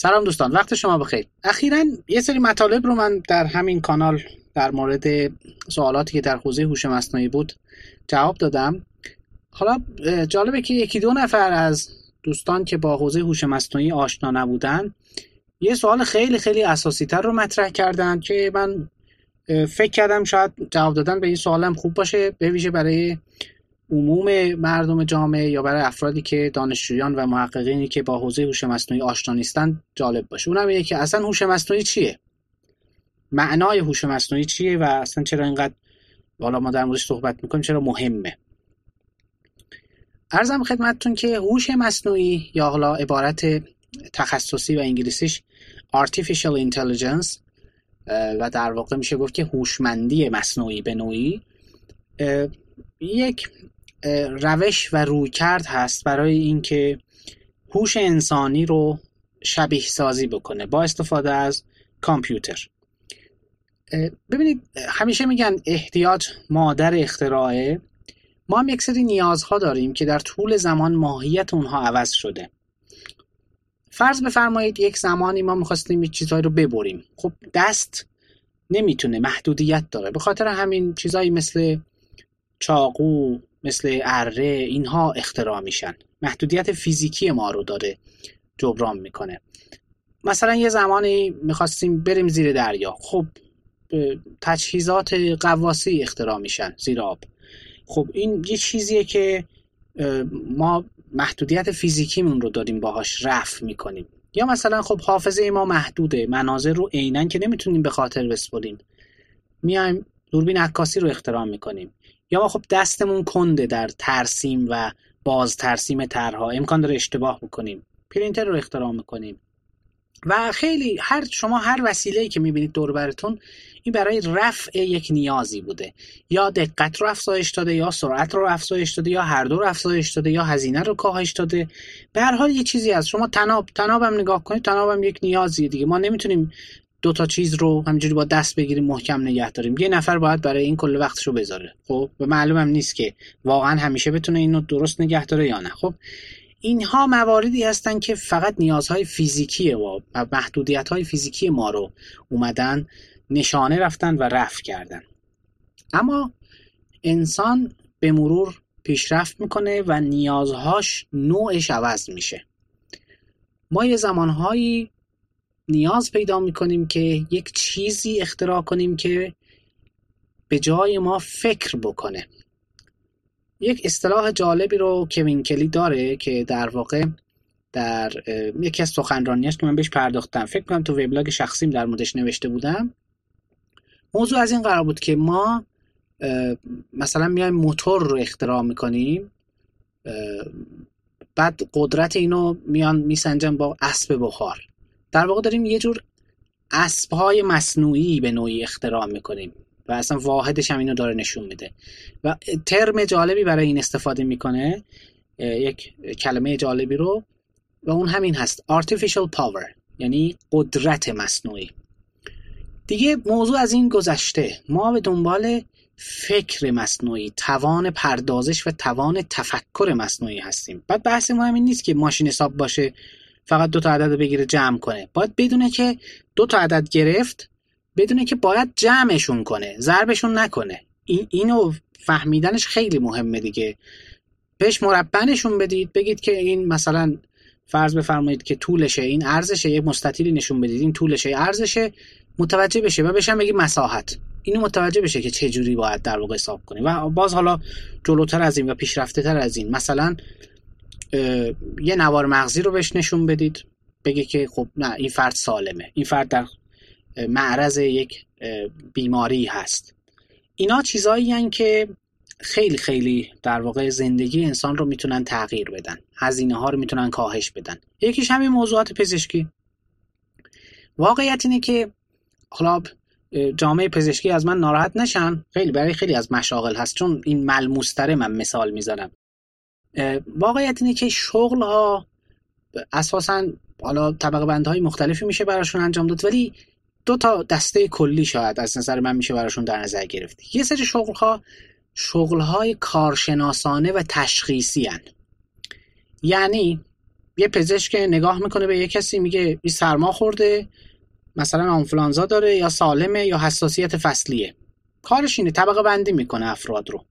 سلام دوستان وقت شما بخیر. اخیرا یه سری مطالب رو من در همین کانال در مورد سوالاتی که در حوزه هوش مصنوعی بود جواب دادم. حالا جالبه که یکی دو نفر از دوستان که با حوزه هوش مصنوعی آشنا نبودن یه سوال خیلی خیلی اساسی تر رو مطرح کردن که من فکر کردم شاید جواب دادن به این سوالم خوب باشه به ویژه برای عموم مردم جامعه یا برای افرادی که دانشجویان و محققینی که با حوزه هوش مصنوعی آشنا نیستن جالب باشه. اونم اینه که اصلا هوش مصنوعی چیه؟ معنای هوش مصنوعی چیه و اصلا چرا اینقدر حالا ما در موردش صحبت می‌کنیم چرا مهمه؟ ارزم خدمتتون که هوش مصنوعی یا حالا عبارت تخصصی و انگلیسیش artificial intelligence و در واقع میشه گفت که هوشمندی مصنوعی به نوعی یک روش و رویکرد هست برای اینکه هوش انسانی رو شبیه سازی بکنه با استفاده از کامپیوتر. ببینید همیشه میگن احتیاج مادر اختراعه. ما هم یک سری نیازها داریم که در طول زمان ماهیت اونها عوض شده. فرض بفرمایید یک زمانی ما می‌خواستیم چیزهایی رو ببریم. خب دست نمی‌تونه محدودیت داره. به خاطر همین چیزهایی مثل چاقو مثل اره اینها اختراع میشن. محدودیت فیزیکی ما رو داره جبران می‌کنه. مثلا یه زمانی می‌خواستیم بریم زیر دریا. خب تجهیزات قواسی اختراع میشن زیر آب. خب این یه چیزیه که ما محدودیت فیزیکیمون رو داریم باهاش رفع می‌کنیم. یا مثلا خب حافظه ما محدوده. مناظر رو عینا که نمی‌تونیم به خاطر بسپریم. میایم دوربین عکاسی رو اختراع می‌کنیم. یا ما خب دستمون کنده در ترسیم و باز ترسیم طرحها. امکان داره اشتباه بکنیم. پرینتر رو اختراع می‌کنیم. و خیلی هر شما هر وسیله‌ای که می‌بینید دور براتون این برای رفع یک نیازی بوده. یا دقت رو افزایش داده یا سرعت رو افزایش داده یا هر دو رو افزایش داده یا هزینه رو کاهش داده. به هر حال یه چیزی از شما تناب تنابم نگاه کنید تنابم یک نیازیه دیگه. ما نمی‌تونیم دو تا چیز رو همینجوری با دست بگیریم محکم نگه داریم. یه نفر باید برای این کل وقتش رو بذاره. خب؟ و معلومم نیست که واقعا همیشه بتونه اینو درست نگه داره یا نه. خب؟ اینها مواردی هستن که فقط نیازهای فیزیکی و محدودیت های فیزیکی ما رو اومدن نشانه رفتن و رفع کردن. اما انسان به مرور پیشرفت می‌کنه و نیازهاش نوعش عوض میشه. ما یه زمانهایی نیاز پیدا می‌کنیم که یک چیزی اختراع کنیم که به جای ما فکر بکنه. یک اصطلاح جالبی رو کوین کلی داره که در واقع در یکی از سخنرانیاش که من بهش پرداختم فکر کنم تو وبلاگ شخصیم در موردش نوشته بودم. موضوع از این قرار بود که ما مثلا میایم موتور رو اختراع می‌کنیم بعد قدرت اینو میان میسنجن با اسب بخار. در واقع داریم یه جور اسبهای مصنوعی به نوعی اختراع می‌کنیم و اصلا واحدش هم اینو داره نشون میده. و ترم جالبی برای این استفاده می‌کنه یک کلمه جالبی رو و اون همین هست artificial power یعنی قدرت مصنوعی. دیگه موضوع از این گذشته ما به دنبال فکر مصنوعی توان پردازش و توان تفکر مصنوعی هستیم. بعد بحث ما همین نیست که ماشین حساب باشه فقط دو تا عدد رو بگیره جمع کنه. باید بدونه که دو تا عدد گرفت بدونه که باید جمعشون کنه ضربشون نکنه. این اینو فهمیدنش خیلی مهمه دیگه. بهش مربع نشون بدید بگید که این مثلا فرض بفرمایید که طولشه این ارزشه یه مستطیلی نشون بدید این طولشه ارزشه متوجه بشه و بهش بگید مساحت. اینو متوجه بشه که چه جوری باید در واقع حساب کنه و باز حالا جلوتر از این و پیشرفته تر از این مثلا یه نوار مغزی رو بهش نشون بدید بگه که خب نه این فرد سالمه. این فرد در معرض یک بیماری هست. اینا چیزایی که خیلی خیلی در واقع زندگی انسان رو می‌تونن تغییر بدن. هزینه ها رو می‌تونن کاهش بدن. یکیش همین موضوعات پزشکی. واقعیت اینه که حالا جامعه پزشکی از من ناراحت نشن. خیلی برای خیلی از مشاغل هست. چون این ملموستره من مثال می‌زنم. واقعیت اینه که شغل ها اساسا حالا طبقه بندهای مختلفی میشه براشون انجام داد ولی دو تا دسته کلی شاید از نظر من میشه براشون در نظر گرفت. یه سری شغل ها شغل های کارشناسانه و تشخیصی هن. یعنی یه پزشک نگاه می‌کنه به یه کسی میگه این سرما خورده مثلا آنفلانزا داره یا سالمه یا حساسیت فصلیه. کارش اینه طبقه بندی می‌کنه افراد رو.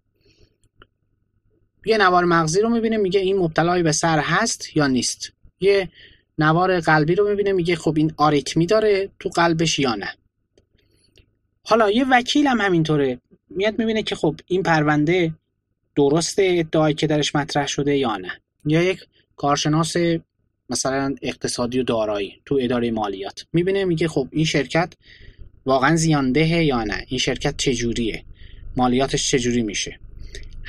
یه نوار مغزی رو می‌بینه میگه این مبتلای به سر هست یا نیست. یه نوار قلبی رو می‌بینه میگه خب این آریتمی داره تو قلبش یا نه. حالا یه وکیل هم همینطوره. میاد می‌بینه که خب این پرونده درسته ادعایی که درش مطرح شده یا نه. یا یک کارشناس مثلا اقتصادی و دارایی تو اداره مالیات. می‌بینه میگه خب این شرکت واقعا زیانده یا نه؟ این شرکت چجوریه؟ مالیاتش چجوری میشه؟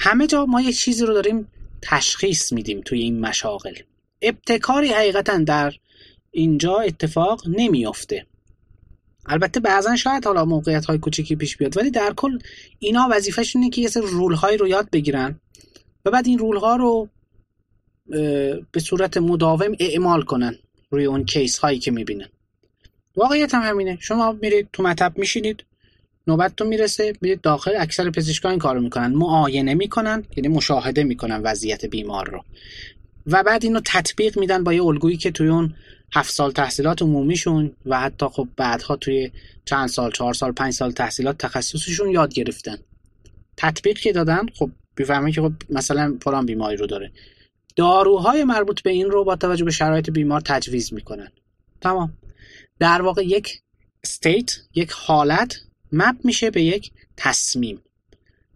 همه جا ما یک چیزی رو داریم تشخیص میدیم توی این مشاغل. ابتکاری حقیقتا در اینجا اتفاق نمیافته. البته بعضا شاید حالا موقعیت های کوچیکی پیش بیاد ولی در کل اینا وظیفهش اینه که یه سری رول های رو یاد بگیرن و بعد این رول ها رو به صورت مداوم اعمال کنن روی اون کیس هایی که می‌بینن. واقعیت هم همینه. شما میرید تو مطب میشینید. نوبت می‌رسه میرید داخل اکثر پزشکان این کارو می‌کنن. معاینه می‌کنن یعنی مشاهده می‌کنن وضعیت بیمار رو. و بعد اینو تطبیق میدن با یه الگویی که توی اون هفت سال تحصیلات عمومیشون و حتی خب بعدها توی چند سال چهار سال پنج سال تحصیلات تخصصشون یاد گرفتن. تطبیق که دادن خب بیفهمه که خب مثلا فلان بیماری رو داره. داروهای مربوط به این رو با توجه به شرایط بیمار تجویز می‌کنن. تمام. در واقع یک استیت یک حالت مپ میشه به یک تصمیم.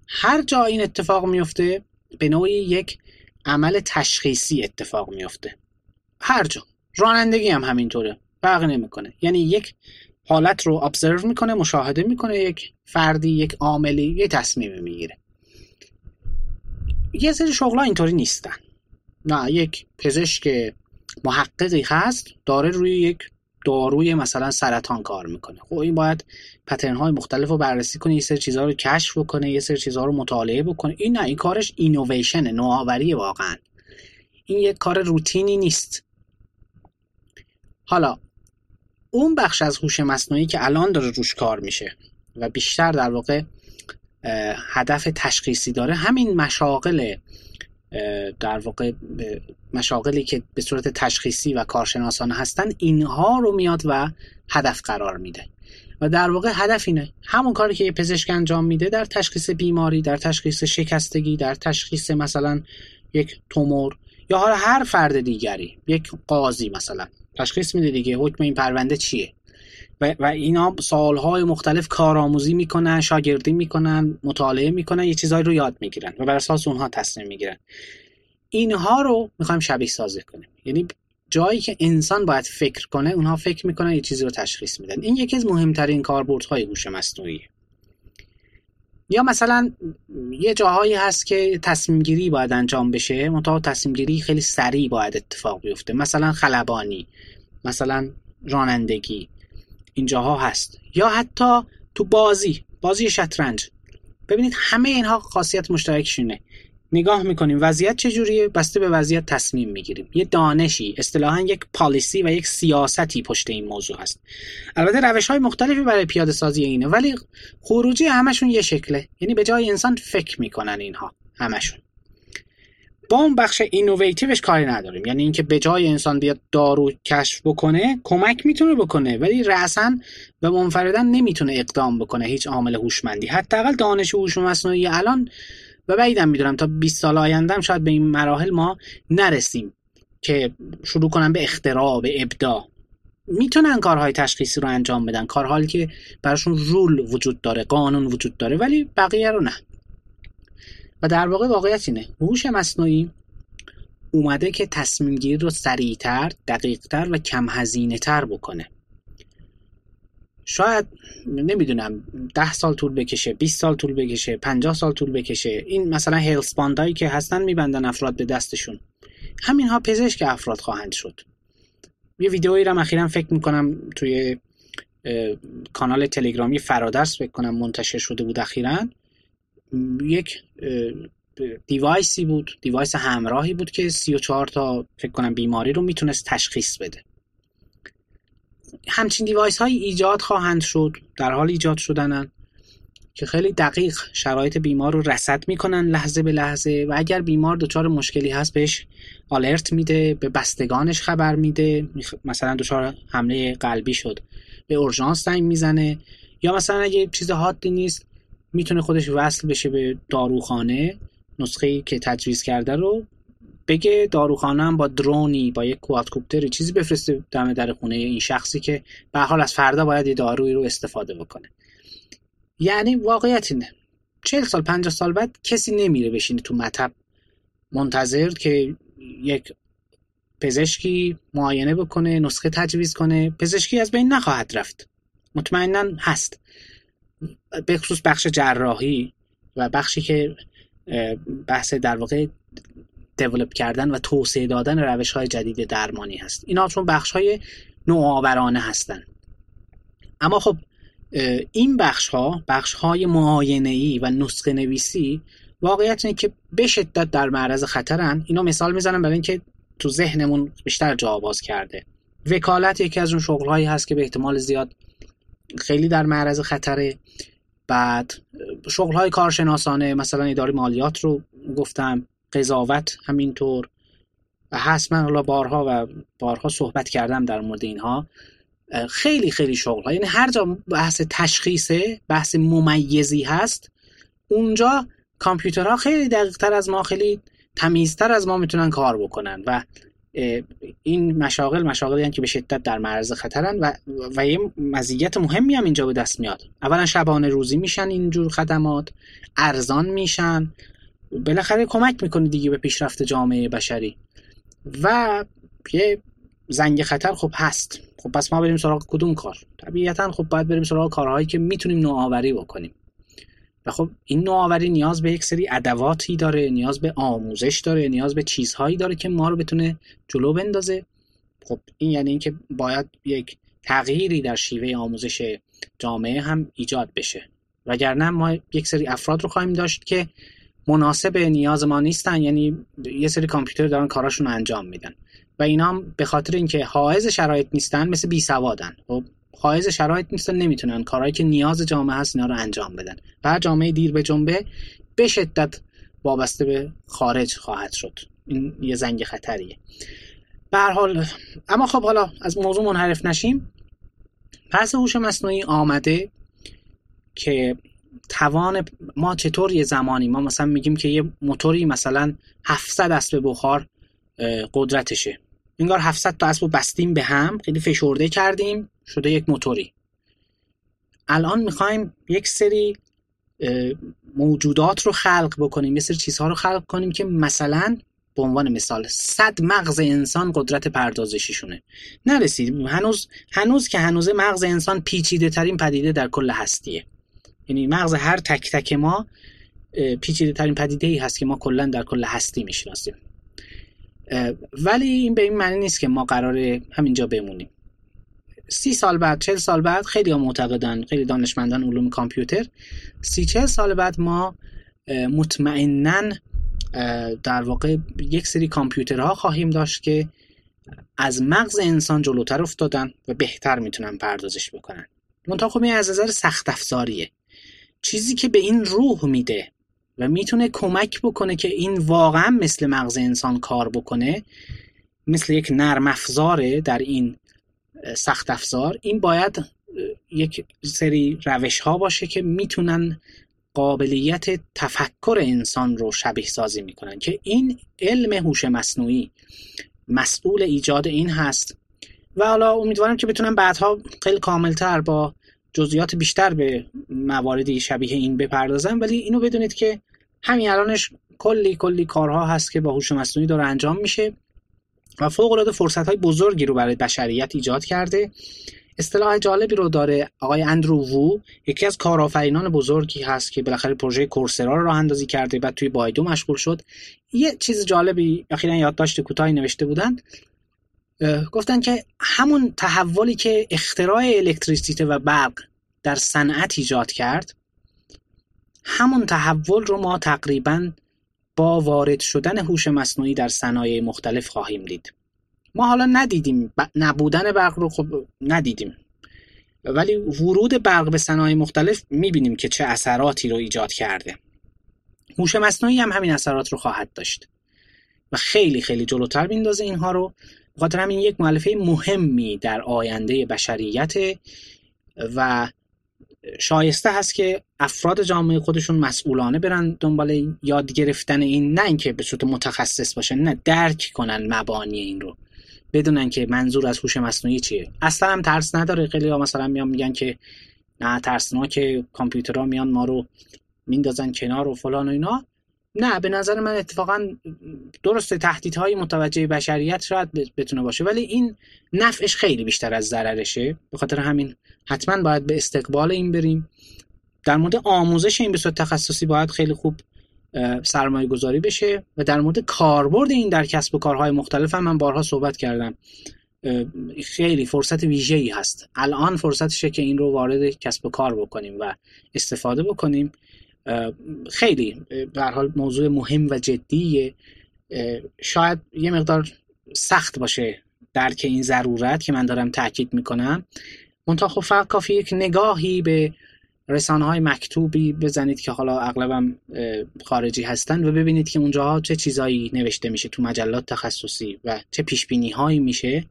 هر جا این اتفاق میفته به نوعی یک عمل تشخیصی اتفاق میفته. هر جا. رانندگی هم همینطوره. فرق نمی‌کنه. یعنی یک حالت رو ابزرو می‌کنه مشاهده می‌کنه یک فردی یک عاملی یک تصمیم می‌گیره. یه سری شغلا اینطوری نیستن. نه یک پزشک محققی هست داره روی یک داروی مثلا سرطان کار می‌کنه. خب این باید پترن های مختلف رو بررسی کنه یه سری چیزها رو کشف بکنه یه سری چیزها رو مطالعه بکنه این نه این کارش اینویشن نوآوری واقعا. این یک کار روتینی نیست. حالا اون بخش از هوش مصنوعی که الان داره روش کار میشه و بیشتر در واقع هدف تشخیصی داره همین مشاغل در واقع مشاغلی که به صورت تشخیصی و کارشناسانه هستن اینها رو میاد و هدف قرار میده. و در واقع هدف اینه. همون کاری که یه پزشک انجام میده در تشخیص بیماری در تشخیص شکستگی در تشخیص مثلا یک تومور یا حالا هر فرد دیگری یک قاضی مثلا تشخیص میده دیگه حکم این پرونده چیه؟ و, و اینا سالهای مختلف کارآموزی می‌کنن شاگردی می‌کنن مطالعه می‌کنن یه چیزهایی رو یاد می‌گیرن و بر اساس اونها تصمیم می‌گیرن. اینها رو می‌خوایم شبیه سازی کنیم. یعنی جایی که انسان باید فکر کنه اونها فکر می‌کنن یه چیزی رو تشخیص میدن. این یکی از مهمترین کاربردهای هوش مصنوعی. یا مثلا یه جاهایی هست که تصمیم گیری باید انجام بشه منتها تصمیم گیری خیلی سریع باید اتفاق بیفته. مثلا خلبانی مثلا رانندگی. اینجاها هست. یا حتی تو بازی بازی شطرنج. ببینید همه اینها خاصیت مشترکشونه نگاه می‌کنیم وضعیت چجوریه؟ بسته به وضعیت تصمیم می‌گیریم. یه دانشی اصطلاحا یک پالیسی و یک سیاستی پشت این موضوع هست. البته روش های مختلفی برای پیاده سازی اینه ولی خروجی همشون یه شکله. یعنی به جای انسان فکر می‌کنن اینها همشون. با اون بخش اینوویتیوش کاری نداریم. یعنی اینکه به جای انسان بیاد دارو کشف بکنه کمک می‌تونه بکنه ولی رأسا و منفردن نمی‌تونه اقدام بکنه هیچ عامل هوشمندی. حداقل دانش هوش مصنوعی الان و بعیدم می‌دونم تا 20 سال آیندهم شاید به این مراحل ما نرسیم که شروع کنن به اختراع به ابداع. می‌تونن کارهای تشخیصی رو انجام بدن کارهایی که براشون رول وجود داره قانون وجود داره ولی بقیه رو نه. و در واقع واقعیت اینه. هوش مصنوعی اومده که تصمیم گیری رو سریعتر، دقیقتر و کم هزینه تر بکنه. شاید نمی‌دونم ده سال طول بکشه 20 سال طول بکشه 50 سال طول بکشه. این مثلا هیلز باندایی که هستن میبندن افراد به دستشون. همینها پزشک افراد خواهند شد. یه ویدئویی رو اخیرا فکر می‌کنم توی کانال تلگرامی فرادرس فکر کنم منتشر شده بود اخیرا. یک device ی بود device همراهی بود که 34 تا فکر کنم بیماری رو می‌تونست تشخیص بده. همچین device های ایجاد خواهند شد در حال ایجاد شدنن که خیلی دقیق شرایط بیمار رو رصد می‌کنن لحظه به لحظه و اگر بیمار دچار مشکلی هست بهش alert میده به بستگانش خبر میده مثلا دچار حمله قلبی شد به اورژانس زنگ می‌زنه یا مثلا اگه چیز حادی نیست می‌تونه خودش وصل بشه به داروخانه نسخه که تجویز کرده رو بگه داروخانه هم با درونی با یک کوادکوپتری چیزی بفرسته دم در خونه این شخصی که به حال از فردا باید یه دارویی رو استفاده بکنه. یعنی واقعیت اینه. چهل سال پنجاه سال بعد کسی نمیره بشینه تو مطب منتظر که یک پزشکی معاینه بکنه نسخه تجویز کنه. پزشکی از بین نخواهد رفت. مطمئنا هست. به خصوص بخش جراحی و بخشی که بحث در واقع دیولپ کردن و توسعه دادن روش های جدید درمانی هست. اینا چون بخش های نوآورانه هستن. اما خب این بخش ها بخش های معاینه ای و نسخه نویسی واقعیت اینه که به شدت در معرض خطرن. اینا مثال می‌زنم برای اینکه تو ذهنمون بیشتر جا باز کرده. وکالت یکی از اون شغل هایی هست که به احتمال زیاد خیلی در معرض خطره. بعد شغل های کارشناسانه مثلا اداره مالیات رو گفتم قضاوت همینطور. و هست من حالا بارها و بارها صحبت کردم در مورد اینها. خیلی خیلی شغل ها یعنی هر جا بحث تشخیصه بحث ممیزی هست اونجا کامپیوترها خیلی دقیق تر از ما خیلی تمیزتر از ما می‌تونن کار بکنن. و این مشاغل مشاغلی که به شدت در معرض خطرن و و یه مزیت مهمی هم اینجا به دست میاد. اولا شبانه روزی میشن اینجور خدمات ارزان میشن. بالاخره کمک می‌کنه دیگه به پیشرفت جامعه بشری. و یه زنگ خطر خب هست. خب پس ما بریم سراغ کدوم کار؟ طبیعتا خب باید بریم سراغ کارهایی که می‌تونیم نوآوری بکنیم. و خب این نوآوری نیاز به یک سری ادواتی داره نیاز به آموزش داره نیاز به چیزهایی داره که ما رو بتونه جلو بندازه. خب این یعنی اینکه باید یک تغییری در شیوه آموزش جامعه هم ایجاد بشه. وگرنه ما یک سری افراد رو خواهیم داشت که مناسب نیاز ما نیستن یعنی یه سری کامپیوتر دارن کاراشون رو انجام میدن. و اینا به خاطر اینکه حائز شرایط نیستن مثل بی سوادن خب حائز شرایط نیستن نمی‌تونن. کارهایی که نیاز جامعه هست اینا رو انجام بدن. و جامعه دیر به جنبه به شدت وابسته به خارج خواهد شد. این یه زنگ خطریه. به حال اما خب حالا از موضوع منحرف نشیم. پس هوش مصنوعی آمده که توان ما چطور یه زمانی ما مثلا میگیم که یه موتوری مثلا 700 اسب بخار قدرتشه. انگار 700 تا اسب بستیم به هم. خیلی فشرده کردیم. شده یک موتوری. الان می‌خوایم یک سری موجودات رو خلق بکنیم. یه سری چیزها رو خلق کنیم که مثلا به عنوان مثال صد مغز انسان قدرت پردازشیشونه. نرسید. هنوز هنوز که هنوز مغز انسان پیچیده ترین پدیده در کل هستیه. یعنی مغز هر تک تک ما پیچیده ترین پدیده ای هست که ما کلا در کل هستی می‌شناسیم. ولی این به این معنی نیست که ما قراره همینجا بمونیم. سی سال بعد چل سال بعد خیلی ها معتقدن خیلی دانشمندان علوم کامپیوتر. سی چل سال بعد ما مطمئنا در واقع یک سری کامپیوترها خواهیم داشت که از مغز انسان جلوتر افتادن و بهتر می‌تونن پردازش بکنن. منتها خب این از نظر سخت افزاریه. چیزی که به این روح میده و می‌تونه کمک بکنه که این واقعا مثل مغز انسان کار بکنه مثل یک نرم افزاره در این سخت افزار. این باید یک سری روش ها باشه که می‌تونن قابلیت تفکر انسان رو شبیه سازی می‌کنن که این علم هوش مصنوعی مسئول ایجاد این هست. و حالا امیدوارم که بتونم بعدها خیلی کاملتر با جزئیات بیشتر به مواردی شبیه این بپردازم ولی اینو بدونید که همین الانش کلی کلی کارها هست که با هوش مصنوعی داره انجام میشه و فوق العاده فرصت های بزرگی رو برای بشریت ایجاد کرده. اصطلاح جالبی رو داره آقای اندرو وو یکی از کارآفرینان بزرگی هست که بالاخره پروژه کورسرا رو راه اندازی کرده بعد توی بایدو مشغول شد. یه چیز جالبی اخیرا یادداشت کوتاهی نوشته بودن گفتن که همون تحولی که اختراع الکتریسیته و برق در صنعت ایجاد کرد همون تحول رو ما تقریبا با وارد شدن هوش مصنوعی در صنایع مختلف خواهیم دید. ما حالا ندیدیم نبودن برق رو خب ندیدیم. ولی ورود برق به صنایع مختلف می‌بینیم که چه اثراتی رو ایجاد کرده. هوش مصنوعی هم همین اثرات رو خواهد داشت. و خیلی خیلی جلوتر میندازه اینها رو. بخاطر همین یک مؤلفه مهمی در آینده بشریت و شایسته هست که افراد جامعه خودشون مسئولانه برن دنبال یاد گرفتن این نه اینکه به صورت متخصص باشن نه درک کنن مبانی این رو. بدونن که منظور از هوش مصنوعی چیه. اصلا هم ترس نداره. خیلی ها مثلا میان میگن که نه ترسناک کامپیوترها میان ما رو میندازن کنار و فلان و اینا. نه به نظر من اتفاقا درسته تهدیدهای متوجه بشریت شاید بتونه باشه ولی این نفعش خیلی بیشتر از ضررشه. به خاطر همین حتما باید به استقبال این بریم. در مورد آموزش این به صورت تخصصی باید خیلی خوب سرمایه گذاری بشه و در مورد کاربرد این در کسب و کارهای مختلف هم من بارها صحبت کردم. خیلی فرصت ویژه ای هست. الان فرصتشه که این رو وارد کسب و کار بکنیم و استفاده بکنیم. خیلی به حال موضوع مهم و جدیه. شاید یه مقدار سخت باشه درک این ضرورت که من دارم تاکید می‌کنم. منتها خب فقط کافی یک نگاهی به رسانه های مکتوبی بزنید که حالا اغلبم خارجی هستن و ببینید که اونجاها چه چیزایی نوشته میشه تو مجلات تخصصی و چه پیش هایی میشه.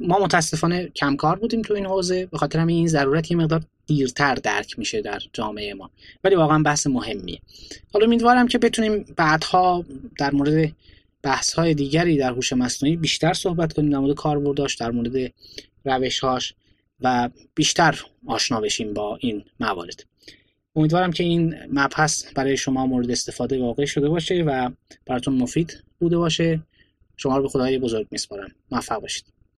ما متاسفانه کمکار بودیم تو این حوزه. به خاطر همین این ضرورت یه مقدار دیرتر درک میشه در جامعه ما. ولی واقعا بحث مهمیه. حالا امیدوارم که بتونیم بعدها در مورد بحث های دیگری در هوش مصنوعی بیشتر صحبت کنیم در مورد کاربرداش در مورد روشهاش و بیشتر آشنا بشیم با این موارد. امیدوارم که این مبحث برای شما مورد استفاده واقع شده باشه و براتون مفید بوده باشه. شما رو به خدای بزرگ میسپارم. موفق باشید.